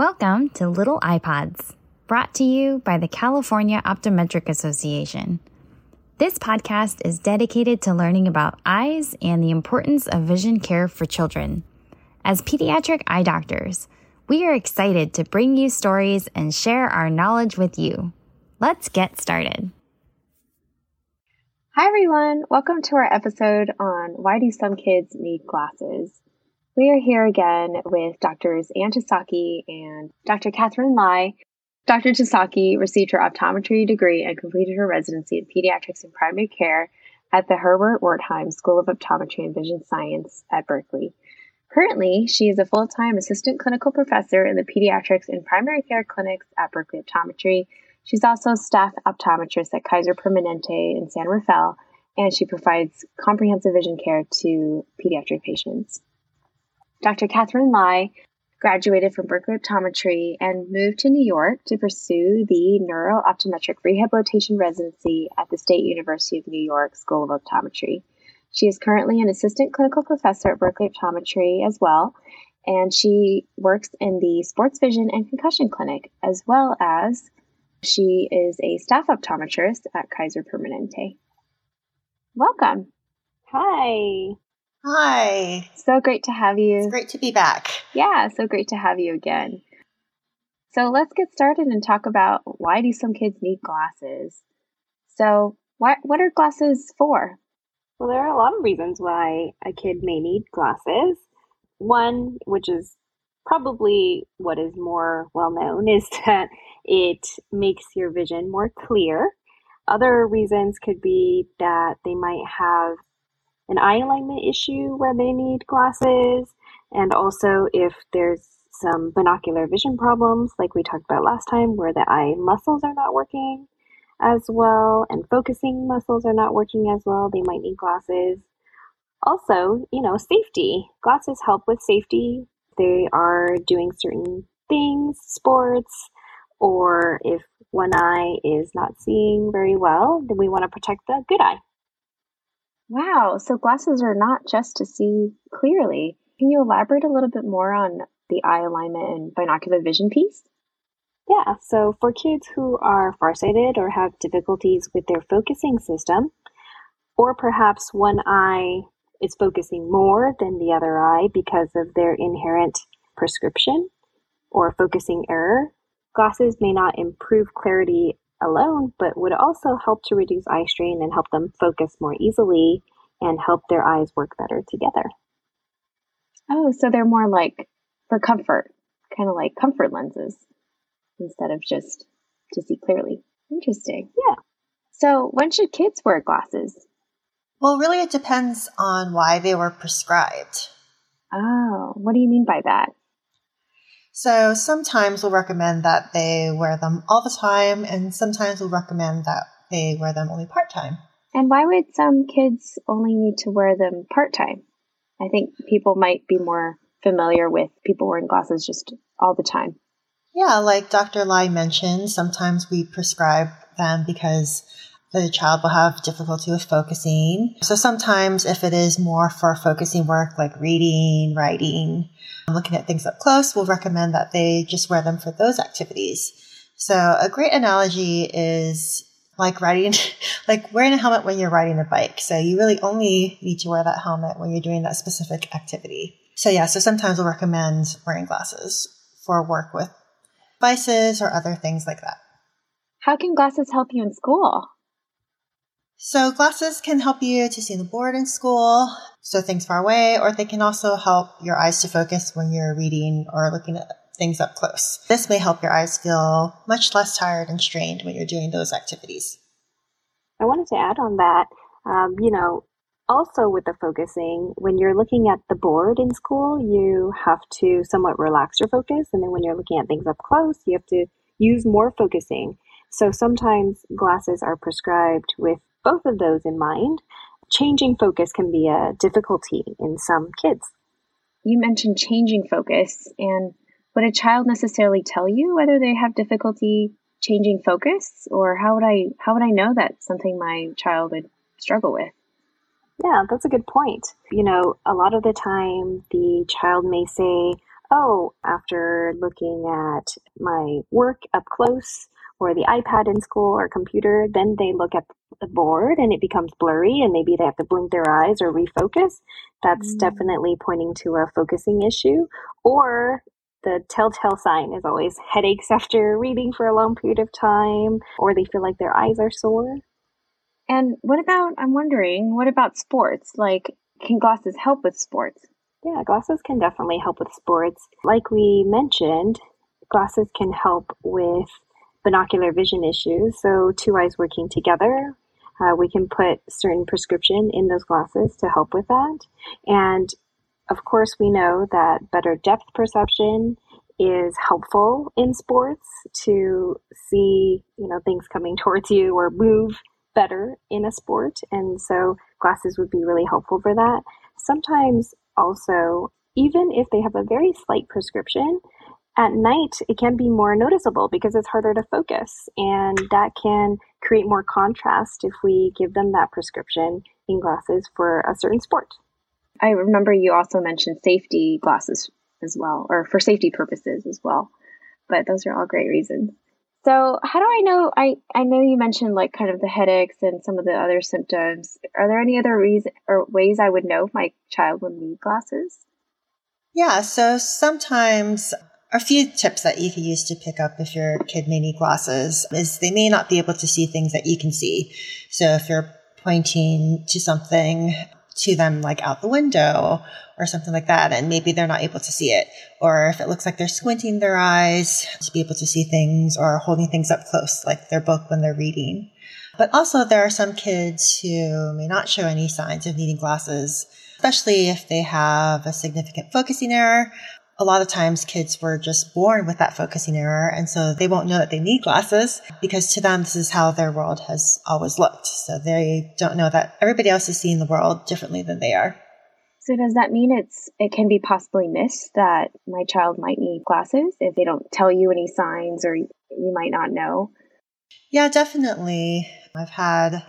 Welcome to Little iPods, brought to you by the California Optometric Association. This podcast is dedicated to learning about eyes and the importance of vision care for children. As pediatric eye doctors, we are excited to bring you stories and share our knowledge with you. Let's get started. Hi, everyone. Welcome to our episode on why do some kids need glasses? We are here again with Drs. Ann Tasaki and Dr. Catherine Lai. Dr. Tasaki received her optometry degree and completed her residency in pediatrics and primary care at the Herbert Wertheim School of Optometry and Vision Science at Berkeley. Currently, she is a full time assistant clinical professor in the pediatrics and primary care clinics at Berkeley Optometry. She's also a staff optometrist at Kaiser Permanente in San Rafael, and she provides comprehensive vision care to pediatric patients. Dr. Catherine Lai graduated from Berkeley Optometry and moved to New York to pursue the Neuro-Optometric Rehabilitation Residency at the State University of New York School of Optometry. She is currently an assistant clinical professor at Berkeley Optometry as well, and she works in the Sports Vision and Concussion Clinic, as well as she is a staff optometrist at Kaiser Permanente. Welcome. Hi. Hi. So great to have you. It's great to be back. Yeah, so great to have you again. So let's get started and talk about why do some kids need glasses? So, what what are glasses for? Well, there are a lot of reasons why a kid may need glasses. One, which is probably what is more well known, is that it makes your vision more clear. Other reasons could be that they might have an eye alignment issue where they need glasses, and also if there's some binocular vision problems, like we talked about last time, where the eye muscles are not working as well and focusing muscles are not working as well, they might need glasses. Also, you know, safety. Glasses help with safety. They are doing certain things, sports, or if one eye is not seeing very well, then we want to protect the good eye. Wow, so glasses are not just to see clearly. Can you elaborate a little bit more on the eye alignment and binocular vision piece? Yeah, so for kids who are farsighted or have difficulties with their focusing system, or perhaps one eye is focusing more than the other eye because of their inherent prescription or focusing error, glasses may not improve clarity alone, but would also help to reduce eye strain and help them focus more easily and help their eyes work better together. Oh, so they're more like for comfort, kind of like comfort lenses instead of just to see clearly. Interesting. Yeah. So, when should kids wear glasses? Well, really, it depends on why they were prescribed. Oh, what do you mean by that? So sometimes we'll recommend that they wear them all the time, and sometimes we'll recommend that they wear them only part time. And why would some kids only need to wear them part time? I think people might be more familiar with people wearing glasses just all the time. Yeah, like Dr. Lai mentioned, sometimes we prescribe them because the child will have difficulty with focusing. So sometimes if it is more for focusing work like reading, writing, um, looking at things up close, we'll recommend that they just wear them for those activities. So a great analogy is like riding, like wearing a helmet when you're riding a bike. So you really only need to wear that helmet when you're doing that specific activity. So yeah, so sometimes we'll recommend wearing glasses for work with devices or other things like that. How can glasses help you in school? So glasses can help you to see the board in school, so things far away, or they can also help your eyes to focus when you're reading or looking at things up close. This may help your eyes feel much less tired and strained when you're doing those activities. I wanted to add on that, um, you know, also with the focusing, when you're looking at the board in school, you have to somewhat relax your focus. And then when you're looking at things up close, you have to use more focusing. So sometimes glasses are prescribed with both of those in mind, changing focus can be a difficulty in some kids. You mentioned changing focus, and would a child necessarily tell you whether they have difficulty changing focus, or how would I how would I know that something my child would struggle with? Yeah, that's a good point. You know, a lot of the time the child may say, oh, after looking at my work up close or the iPad in school or computer, then they look at the board and it becomes blurry and maybe they have to blink their eyes or refocus. That's mm. definitely pointing to a focusing issue. Or the telltale sign is always headaches after reading for a long period of time, or they feel like their eyes are sore. And what about, I'm wondering, what about sports? Like, can glasses help with sports? Yeah, glasses can definitely help with sports. Like we mentioned, glasses can help with binocular vision issues. So, two eyes working together, uh, we can put certain prescription in those glasses to help with that. And of course, we know that better depth perception is helpful in sports to see, you know, things coming towards you or move better in a sport. And so glasses would be really helpful for that. Sometimes also, even if they have a very slight prescription, at night it can be more noticeable because it's harder to focus and that can create more contrast if we give them that prescription in glasses for a certain sport. I remember you also mentioned safety glasses as well, or for safety purposes as well. But those are all great reasons. So, how do I know? I, I know you mentioned like kind of the headaches and some of the other symptoms. Are there any other reason or ways I would know if my child would need glasses? Yeah, so sometimes a few tips that you can use to pick up if your kid may need glasses is they may not be able to see things that you can see. So if you're pointing to something to them like out the window or something like that and maybe they're not able to see it or if it looks like they're squinting their eyes to be able to see things or holding things up close like their book when they're reading but also there are some kids who may not show any signs of needing glasses especially if they have a significant focusing error a lot of times kids were just born with that focusing error and so they won't know that they need glasses because to them this is how their world has always looked. So they don't know that everybody else is seeing the world differently than they are. So does that mean it's it can be possibly missed that my child might need glasses if they don't tell you any signs or you might not know? Yeah definitely. I've had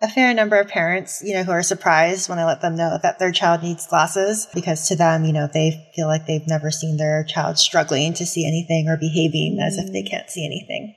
a fair number of parents, you know, who are surprised when I let them know that their child needs glasses because to them, you know, they feel like they've never seen their child struggling to see anything or behaving as if they can't see anything.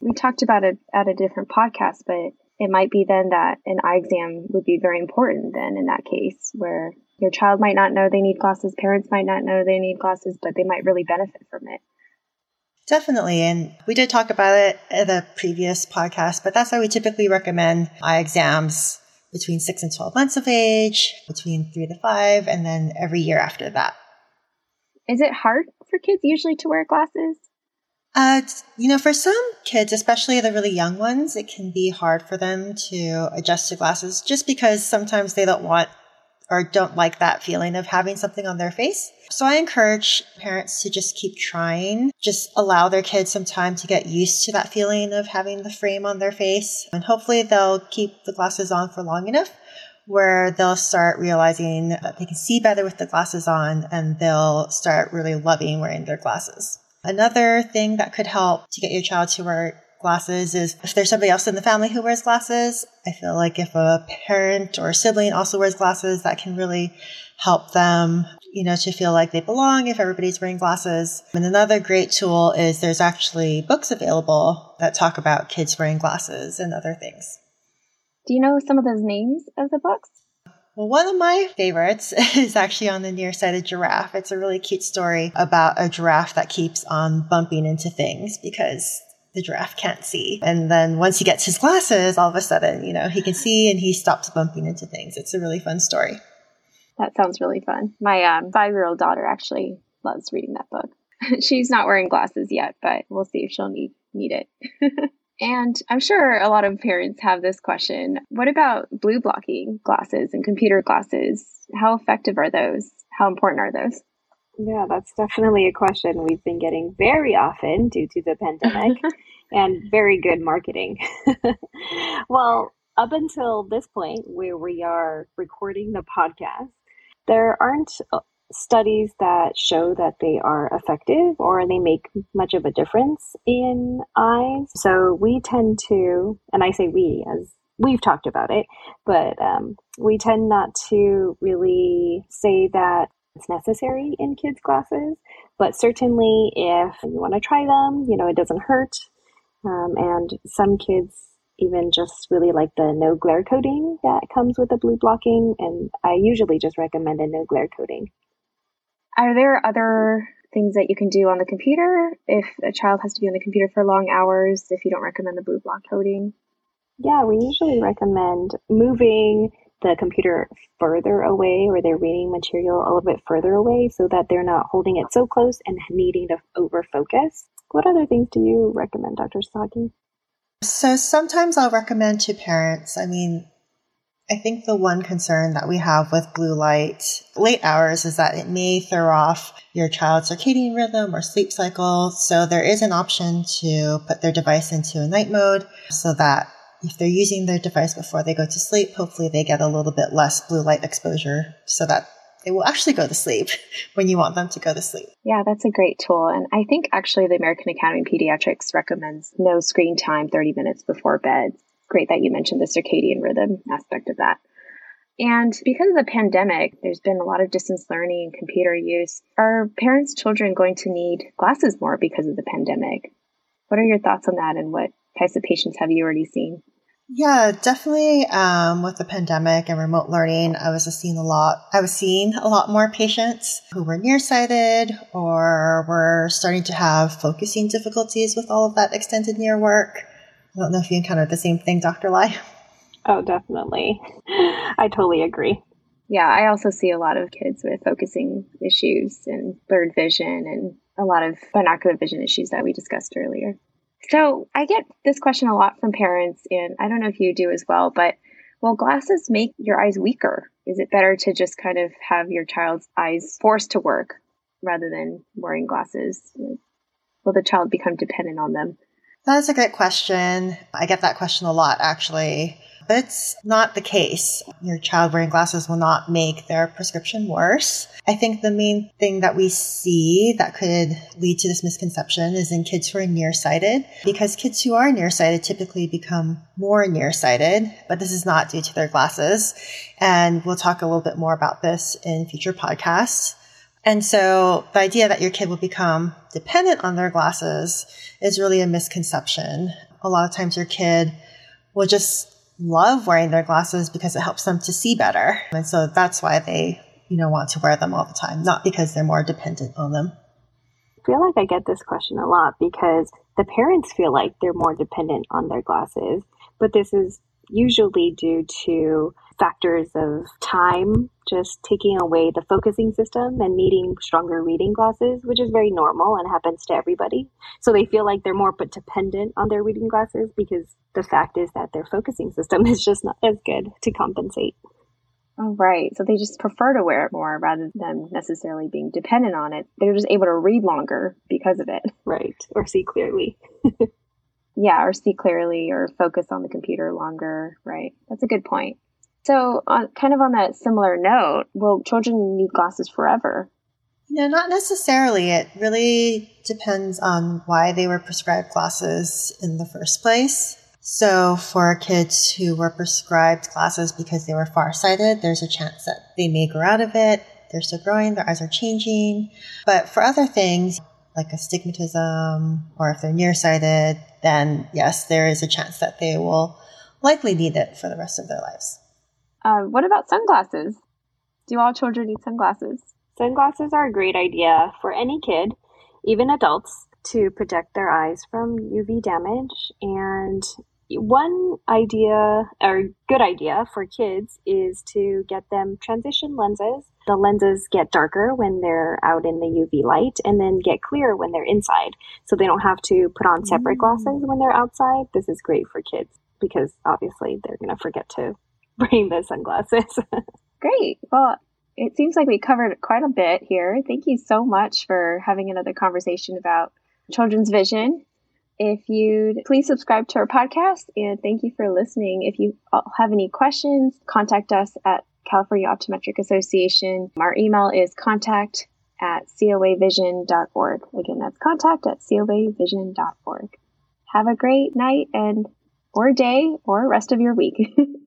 We talked about it at a different podcast, but it might be then that an eye exam would be very important then in that case where your child might not know they need glasses, parents might not know they need glasses, but they might really benefit from it. Definitely. And we did talk about it in the previous podcast, but that's why we typically recommend eye exams between six and 12 months of age, between three to five, and then every year after that. Is it hard for kids usually to wear glasses? Uh, you know, for some kids, especially the really young ones, it can be hard for them to adjust to glasses just because sometimes they don't want or don't like that feeling of having something on their face. So I encourage parents to just keep trying, just allow their kids some time to get used to that feeling of having the frame on their face. And hopefully they'll keep the glasses on for long enough where they'll start realizing that they can see better with the glasses on and they'll start really loving wearing their glasses. Another thing that could help to get your child to wear glasses is if there's somebody else in the family who wears glasses, I feel like if a parent or a sibling also wears glasses, that can really help them, you know, to feel like they belong if everybody's wearing glasses. And another great tool is there's actually books available that talk about kids wearing glasses and other things. Do you know some of those names of the books? Well, one of my favorites is actually on the nearsighted giraffe. It's a really cute story about a giraffe that keeps on bumping into things because the giraffe can't see. And then once he gets his glasses, all of a sudden, you know, he can see and he stops bumping into things. It's a really fun story. That sounds really fun. My um, five year old daughter actually loves reading that book. She's not wearing glasses yet, but we'll see if she'll need need it. and I'm sure a lot of parents have this question. What about blue blocking glasses and computer glasses? How effective are those? How important are those? Yeah, that's definitely a question we've been getting very often due to the pandemic and very good marketing. well, up until this point, where we are recording the podcast, there aren't uh, studies that show that they are effective or they make much of a difference in eyes. So we tend to, and I say we as we've talked about it, but um, we tend not to really say that it's necessary in kids' glasses. But certainly, if you want to try them, you know, it doesn't hurt. Um, and some kids even just really like the no glare coating that comes with the blue blocking. And I usually just recommend a no glare coating. Are there other things that you can do on the computer if a child has to be on the computer for long hours if you don't recommend the blue block coating? Yeah, we usually recommend moving the computer further away or their reading material a little bit further away so that they're not holding it so close and needing to over focus. What other things do you recommend, Dr. Saki? So sometimes I'll recommend to parents, I mean, I think the one concern that we have with blue light late hours is that it may throw off your child's circadian rhythm or sleep cycle. So there is an option to put their device into a night mode so that if they're using their device before they go to sleep, hopefully they get a little bit less blue light exposure so that they will actually go to sleep when you want them to go to sleep. Yeah, that's a great tool. And I think actually the American Academy of Pediatrics recommends no screen time 30 minutes before bed great that you mentioned the circadian rhythm aspect of that. And because of the pandemic, there's been a lot of distance learning and computer use. Are parents' children going to need glasses more because of the pandemic? What are your thoughts on that and what types of patients have you already seen? Yeah, definitely. Um, with the pandemic and remote learning, I was seeing a lot. I was seeing a lot more patients who were nearsighted or were starting to have focusing difficulties with all of that extended near work. I don't know if you encountered the same thing, Dr. Lai. Oh, definitely. I totally agree. Yeah, I also see a lot of kids with focusing issues and blurred vision and a lot of binocular vision issues that we discussed earlier. So I get this question a lot from parents, and I don't know if you do as well, but will glasses make your eyes weaker? Is it better to just kind of have your child's eyes forced to work rather than wearing glasses? Will the child become dependent on them? That's a great question. I get that question a lot, actually. It's not the case. Your child wearing glasses will not make their prescription worse. I think the main thing that we see that could lead to this misconception is in kids who are nearsighted, because kids who are nearsighted typically become more nearsighted, but this is not due to their glasses. And we'll talk a little bit more about this in future podcasts. And so the idea that your kid will become dependent on their glasses is really a misconception. A lot of times your kid will just love wearing their glasses because it helps them to see better. And so that's why they, you know, want to wear them all the time, not because they're more dependent on them. I feel like I get this question a lot because the parents feel like they're more dependent on their glasses, but this is usually due to factors of time just taking away the focusing system and needing stronger reading glasses, which is very normal and happens to everybody. So they feel like they're more but dependent on their reading glasses because the fact is that their focusing system is just not as good to compensate. Oh, right. So they just prefer to wear it more rather than necessarily being dependent on it. They're just able to read longer because of it. Right. Or see clearly. yeah, or see clearly or focus on the computer longer. Right. That's a good point. So, uh, kind of on that similar note, will children need glasses forever? No, not necessarily. It really depends on why they were prescribed glasses in the first place. So, for kids who were prescribed glasses because they were farsighted, there's a chance that they may grow out of it. They're still growing, their eyes are changing. But for other things, like astigmatism, or if they're nearsighted, then yes, there is a chance that they will likely need it for the rest of their lives. Uh, what about sunglasses? Do all children need sunglasses? Sunglasses are a great idea for any kid, even adults, to protect their eyes from UV damage. And one idea, or good idea for kids, is to get them transition lenses. The lenses get darker when they're out in the UV light and then get clear when they're inside. So they don't have to put on separate glasses when they're outside. This is great for kids because obviously they're going to forget to bring the sunglasses. Great. Well, it seems like we covered quite a bit here. Thank you so much for having another conversation about children's vision. If you'd please subscribe to our podcast and thank you for listening. If you have any questions, contact us at California Optometric Association. Our email is contact at coavision.org. Again, that's contact at coavision.org. Have a great night and or day or rest of your week.